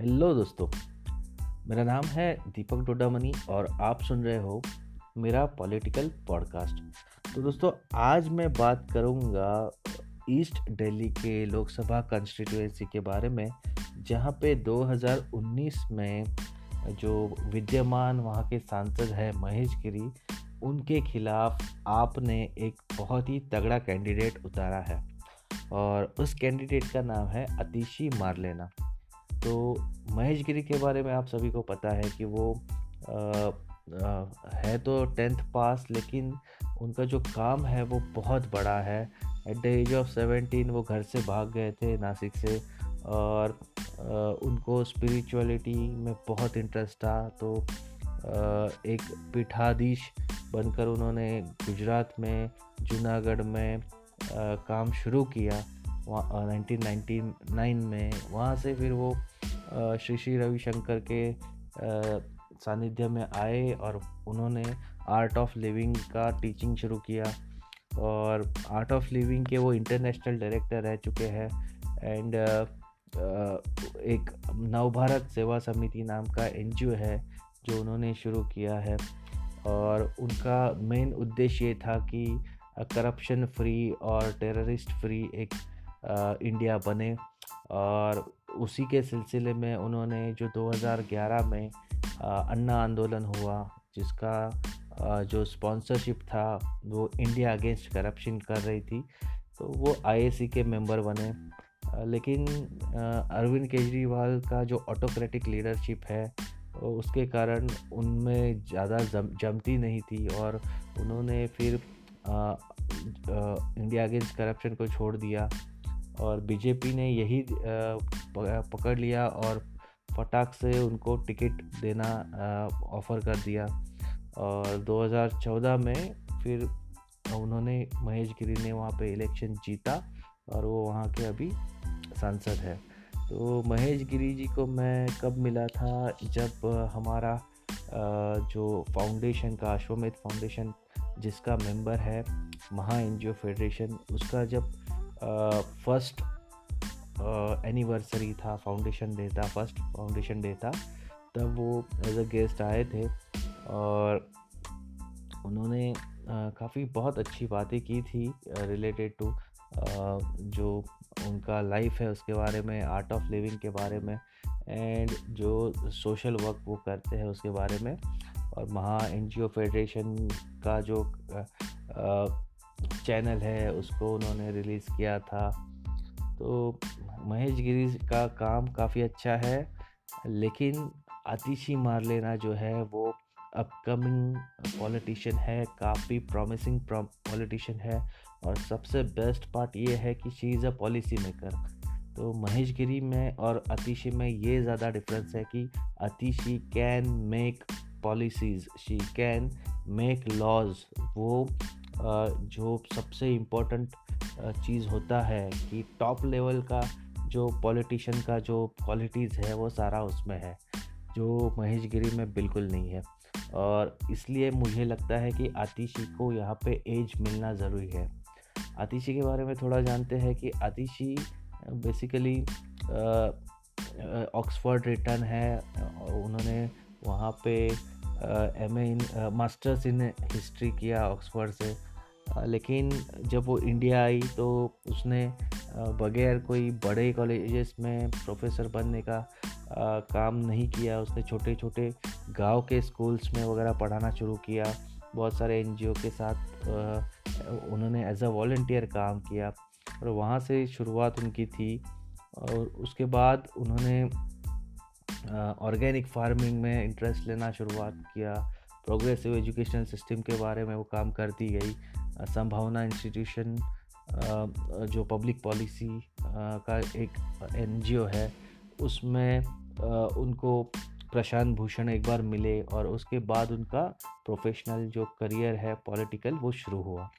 Hello दोस्तों, मेरा नाम है दीपक डोडामनी और आप सुन रहे हो मेरा पॉलिटिकल पॉडकास्ट। तो दोस्तों, आज मैं बात करूँगा ईस्ट दिल्ली के लोकसभा कंस्टिट्यूएंसी के बारे में, जहाँ पे 2019 में जो विद्यमान वहाँ के सांसद है महेश गिरी, उनके खिलाफ आपने एक बहुत ही तगड़ा कैंडिडेट उतारा है और उस कैंडिडेट का नाम है अतिशी मारलेना। तो महेश गिरी के बारे में आप सभी को पता है कि वो आ, आ, है तो टेंथ पास लेकिन उनका जो काम है वो बहुत बड़ा है। At the age of seventeen वो घर से भाग गए थे नासिक से और आ, उनको स्पिरिचुअलिटी में बहुत इंटरेस्ट था। तो एक पीठाधीश बनकर उन्होंने गुजरात में जूनागढ़ में काम शुरू किया। नाइनटीन में, वहाँ से फिर वो श्री श्री रविशंकर के सानिध्य में आए और उन्होंने आर्ट ऑफ़ लिविंग का टीचिंग शुरू किया और आर्ट ऑफ़ लिविंग के वो इंटरनेशनल डायरेक्टर रह चुके हैं एंड एक नवभारत सेवा समिति नाम का एनजीओ है जो उन्होंने शुरू किया है और उनका मेन उद्देश्य ये था कि करप्शन फ्री और टेररिस्ट फ्री एक इंडिया बने। और उसी के सिलसिले में उन्होंने जो 2011 में अन्ना आंदोलन हुआ जिसका जो स्पॉन्सरशिप था वो इंडिया अगेंस्ट करप्शन कर रही थी तो वो आईएसी के मेंबर बने। लेकिन अरविंद केजरीवाल का जो ऑटोक्रेटिक लीडरशिप है उसके कारण उनमें ज़्यादा जम, जमती नहीं थी और उन्होंने फिर आ, आ, इंडिया अगेंस्ट करप्शन को छोड़ दिया। और बीजेपी ने यही पकड़ लिया और फटाक से उनको टिकट देना ऑफ़र कर दिया। और 2014 में फिर उन्होंने महेश गिरी ने वहाँ पे इलेक्शन जीता और वो वहाँ के अभी सांसद है। तो महेश गिरी जी को मैं कब मिला था? जब हमारा जो फाउंडेशन का, अश्वमेध फाउंडेशन जिसका मेंबर है महा एनजीओ फेडरेशन, उसका जब फ़र्स्ट एनिवर्सरी था फाउंडेशन डे था फ़र्स्ट फाउंडेशन डे था। तब वो एज अ गेस्ट आए थे और उन्होंने काफ़ी बहुत अच्छी बातें की थी रिलेटेड टू जो उनका लाइफ है उसके बारे में आर्ट ऑफ़ लिविंग के बारे में एंड जो सोशल वर्क वो करते हैं उसके बारे में। और महा एन फेडरेशन का जो चैनल है, उसको उन्होंने रिलीज़ किया था। तो महेश गिरी का काम काफ़ी अच्छा है, लेकिन आतिशी मार लेना जो है, वो अपकमिंग पॉलिटिशियन है, काफ़ी प्रॉमिसिंग पॉलिटिशियन है, और सबसे बेस्ट पार्ट ये है कि she is a policy maker तो महेश गिरी में और अतिशी में ये ज़्यादा डिफरेंस है कि Atishi can make policies she can make laws वो जो सबसे इम्पोर्टेंट चीज़ होता है कि टॉप लेवल का जो पॉलिटिशियन का जो क्वालिटीज़ है, वो सारा उसमें है, जो महेश गिरी में बिल्कुल नहीं है। और इसलिए मुझे लगता है कि आतिशी को यहाँ पे एज मिलना ज़रूरी है। आतिशी के बारे में थोड़ा जानते हैं कि आतिशी बेसिकली ऑक्सफोर्ड रिटर्न है उन्होंने वहाँ पे M A in masters in history किया ऑक्सफोर्ड से। लेकिन जब वो इंडिया आई तो उसने बगैर कोई बड़े कॉलेजेस में प्रोफेसर बनने का काम नहीं किया। उसने छोटे छोटे गाँव के स्कूल्स में वगैरह पढ़ाना शुरू किया। बहुत सारे एनजीओ के साथ उन्होंने एज अ वॉल्टियर काम किया और वहाँ से शुरुआत उनकी थी और उसके बाद उन्होंने ऑर्गेनिक फ़ार्मिंग में इंटरेस्ट लेना शुरुआत किया। प्रोग्रेसिव एजुकेशन सिस्टम के बारे में वो काम करती गई। संभावना इंस्टीट्यूशन जो पब्लिक पॉलिसी का एक एनजीओ है उसमें उनको प्रशांत भूषण एक बार मिले और उसके बाद उनका प्रोफेशनल जो करियर है पॉलिटिकल वो शुरू हुआ।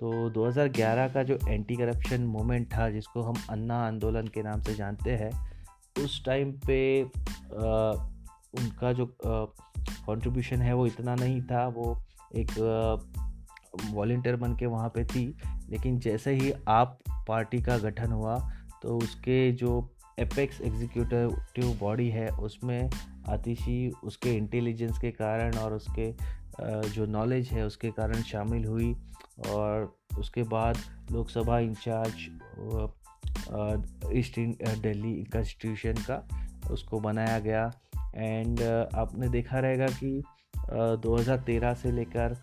तो 2011 का जो एंटी करप्शन मूवमेंट था जिसको हम अन्ना आंदोलन के नाम से जानते हैं उस टाइम पे आ, उनका जो कंट्रीब्यूशन है वो इतना नहीं था वो एक वॉल्टियर बन के वहाँ पे थी, लेकिन जैसे ही आप पार्टी का गठन हुआ तो उसके जो एपेक्स एग्जीक्यूटिव बॉडी है, उसमें आतिशी उसके इंटेलिजेंस के कारण और उसके जो नॉलेज है, उसके कारण शामिल हुई और उसके बाद Lok Sabha incharge east Delhi constitution का उसको बनाया गया। एंड आपने देखा रहेगा कि 2013 से लेकर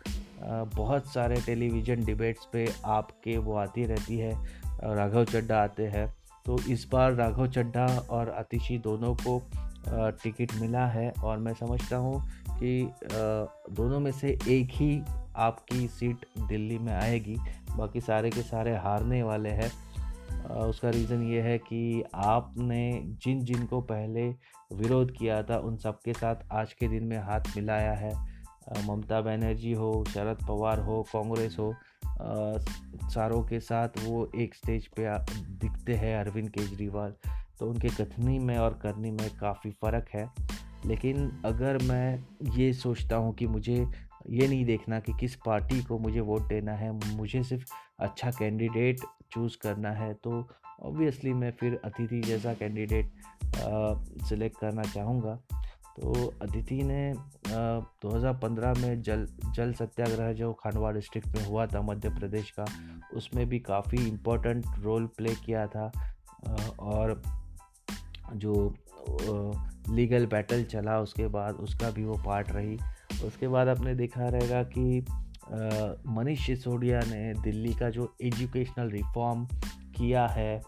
बहुत सारे टेलीविज़न डिबेट्स पे आपके वो आती रहती है राघव चड्डा आते हैं। तो इस बार राघव चड्ढा और आतिशी दोनों को टिकट मिला है और मैं समझता हूँ कि दोनों में से एक ही आपकी सीट दिल्ली में आएगी, बाकी सारे के सारे हारने वाले हैं। उसका रीज़न ये है कि आपने जिन जिन को पहले विरोध किया था, उन सब के साथ आज के दिन में हाथ मिलाया है। ममता बनर्जी हो, शरद पवार हो, कांग्रेस हो सारों के साथ वो एक स्टेज पे दिखते हैं अरविंद केजरीवाल। तो उनके कथनी में और करनी में काफ़ी फ़र्क है। लेकिन अगर मैं ये सोचता हूँ कि मुझे ये नहीं देखना कि किस पार्टी को मुझे वोट देना है, मुझे सिर्फ़ अच्छा कैंडिडेट चूज़ करना है तो ऑब्वियसली मैं फिर अतिथि जैसा कैंडिडेट सिलेक्ट करना चाहूँगा। तो अतिथि ने दो हज़ार पंद्रह में जल जल सत्याग्रह जो खांडवा डिस्ट्रिक्ट में हुआ था मध्य प्रदेश का, उसमें भी काफ़ी इम्पोर्टेंट रोल प्ले किया था। और जो लीगल बैटल चला उसके बाद, उसका भी वो पार्ट रही। उसके बाद आपने देखा रहेगा कि मनीष सिसोदिया ने दिल्ली का जो एजुकेशनल रिफॉर्म किया है,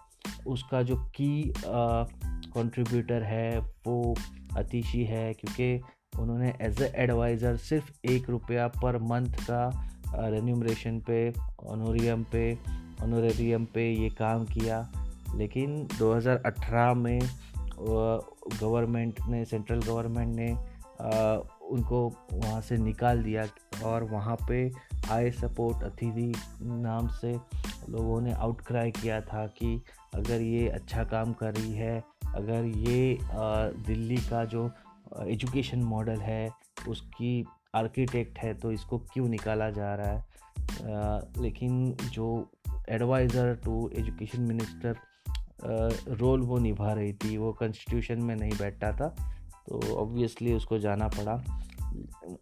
उसका जो की कंट्रीब्यूटर है, वो अतिशी है, क्योंकि उन्होंने एज ए एडवाइज़र सिर्फ़ एक रुपया पर मंथ का रेन्यूमरेशन पे ऑनोरियम पे ऑनोरेरियम पे ये काम किया। लेकिन 2018 में गवर्नमेंट ने सेंट्रल गवर्नमेंट ने आ, उनको वहाँ से निकाल दिया और वहाँ पे आई सपोर्ट अतिथि नाम से लोगों ने आउटक्राई किया था कि अगर ये अच्छा काम कर रही है अगर ये दिल्ली का जो एजुकेशन मॉडल है, उसकी आर्किटेक्ट है तो इसको क्यों निकाला जा रहा है? लेकिन जो adviser to education minister role वो निभा रही थी, वो कॉन्स्टिट्यूशन में नहीं बैठता था तो ऑब्वियसली उसको जाना पड़ा।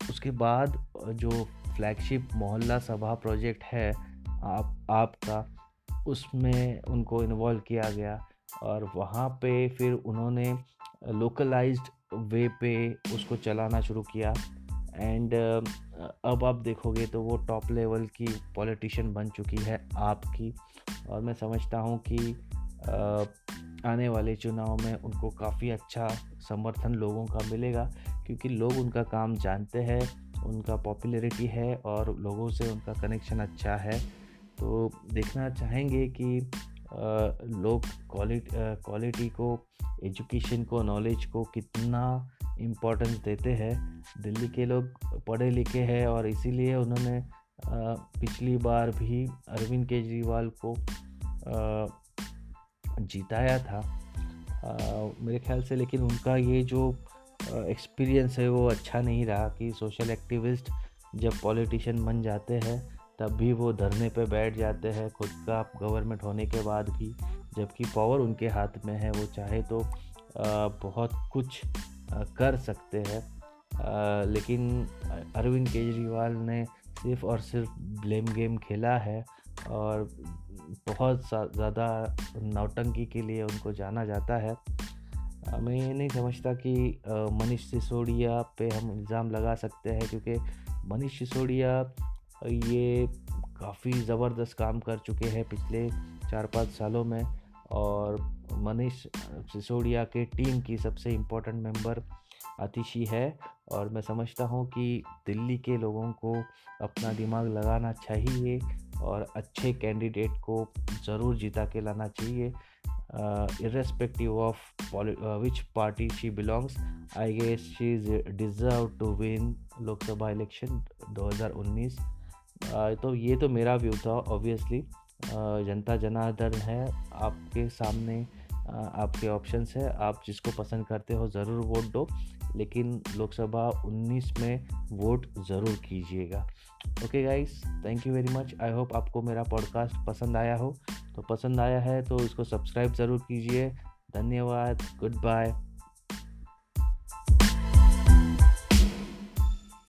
उसके बाद जो फ्लैगशिप मोहल्ला सभा प्रोजेक्ट है, आप, आपका, उसमें उनको इन्वॉल्व किया गया और वहाँ पे फिर उन्होंने लोकलाइज्ड वे पे उसको चलाना शुरू किया। एंड अब आप देखोगे तो वो टॉप लेवल की पॉलिटिशियन बन चुकी है आपकी। और मैं समझता हूँ कि आने वाले चुनाव में उनको काफ़ी अच्छा समर्थन लोगों का मिलेगा, क्योंकि लोग उनका काम जानते हैं, उनका पॉपुलैरिटी है और लोगों से उनका कनेक्शन अच्छा है। तो देखना चाहेंगे कि लोग क्वालिटी को एजुकेशन को नॉलेज को कितना इम्पोर्टेंस देते हैं। दिल्ली के लोग पढ़े लिखे हैं और इसीलिए उन्होंने पिछली बार भी अरविंद केजरीवाल को जिताया था। मेरे ख्याल से लेकिन उनका ये जो एक्सपीरियंस है वो अच्छा नहीं रहा कि सोशल एक्टिविस्ट जब पॉलिटिशियन बन जाते हैं। तब भी वो धरने पे बैठ जाते हैं खुद का गवर्नमेंट होने के बाद भी। जबकि पावर उनके हाथ में है, वो चाहे तो बहुत कुछ कर सकते हैं। लेकिन अरविंद केजरीवाल ने सिर्फ़ और सिर्फ़ ब्लेम गेम खेला है और बहुत ज़्यादा नौटंकी के लिए उनको जाना जाता है। मैं ये नहीं समझता कि मनीष सिसोदिया पे हम इल्ज़ाम लगा सकते हैं, क्योंकि मनीष सिसोदिया ये काफ़ी ज़बरदस्त काम कर चुके हैं पिछले चार पाँच सालों में। और मनीष सिसोदिया के टीम की सबसे इम्पोर्टेंट मेंबर आतिशी है। और मैं समझता हूँ कि दिल्ली के लोगों को अपना दिमाग लगाना चाहिए और अच्छे कैंडिडेट को ज़रूर जिता के लाना चाहिए। Irrespective of which party she belongs I guess she is deserve to win Lok Sabha election 2019 तो ये तो मेरा व्यू था ऑब्वियसली जनता जनार्दन है, आपके सामने आपके ऑप्शंस है। आप जिसको पसंद करते हो, ज़रूर वोट दो, लेकिन लोकसभा 19 में वोट ज़रूर कीजिएगा। Okay guys thank you very much I hope आपको मेरा पॉडकास्ट पसंद आया हो। तो पसंद आया है तो इसको सब्सक्राइब ज़रूर कीजिए। धन्यवाद गुड बाय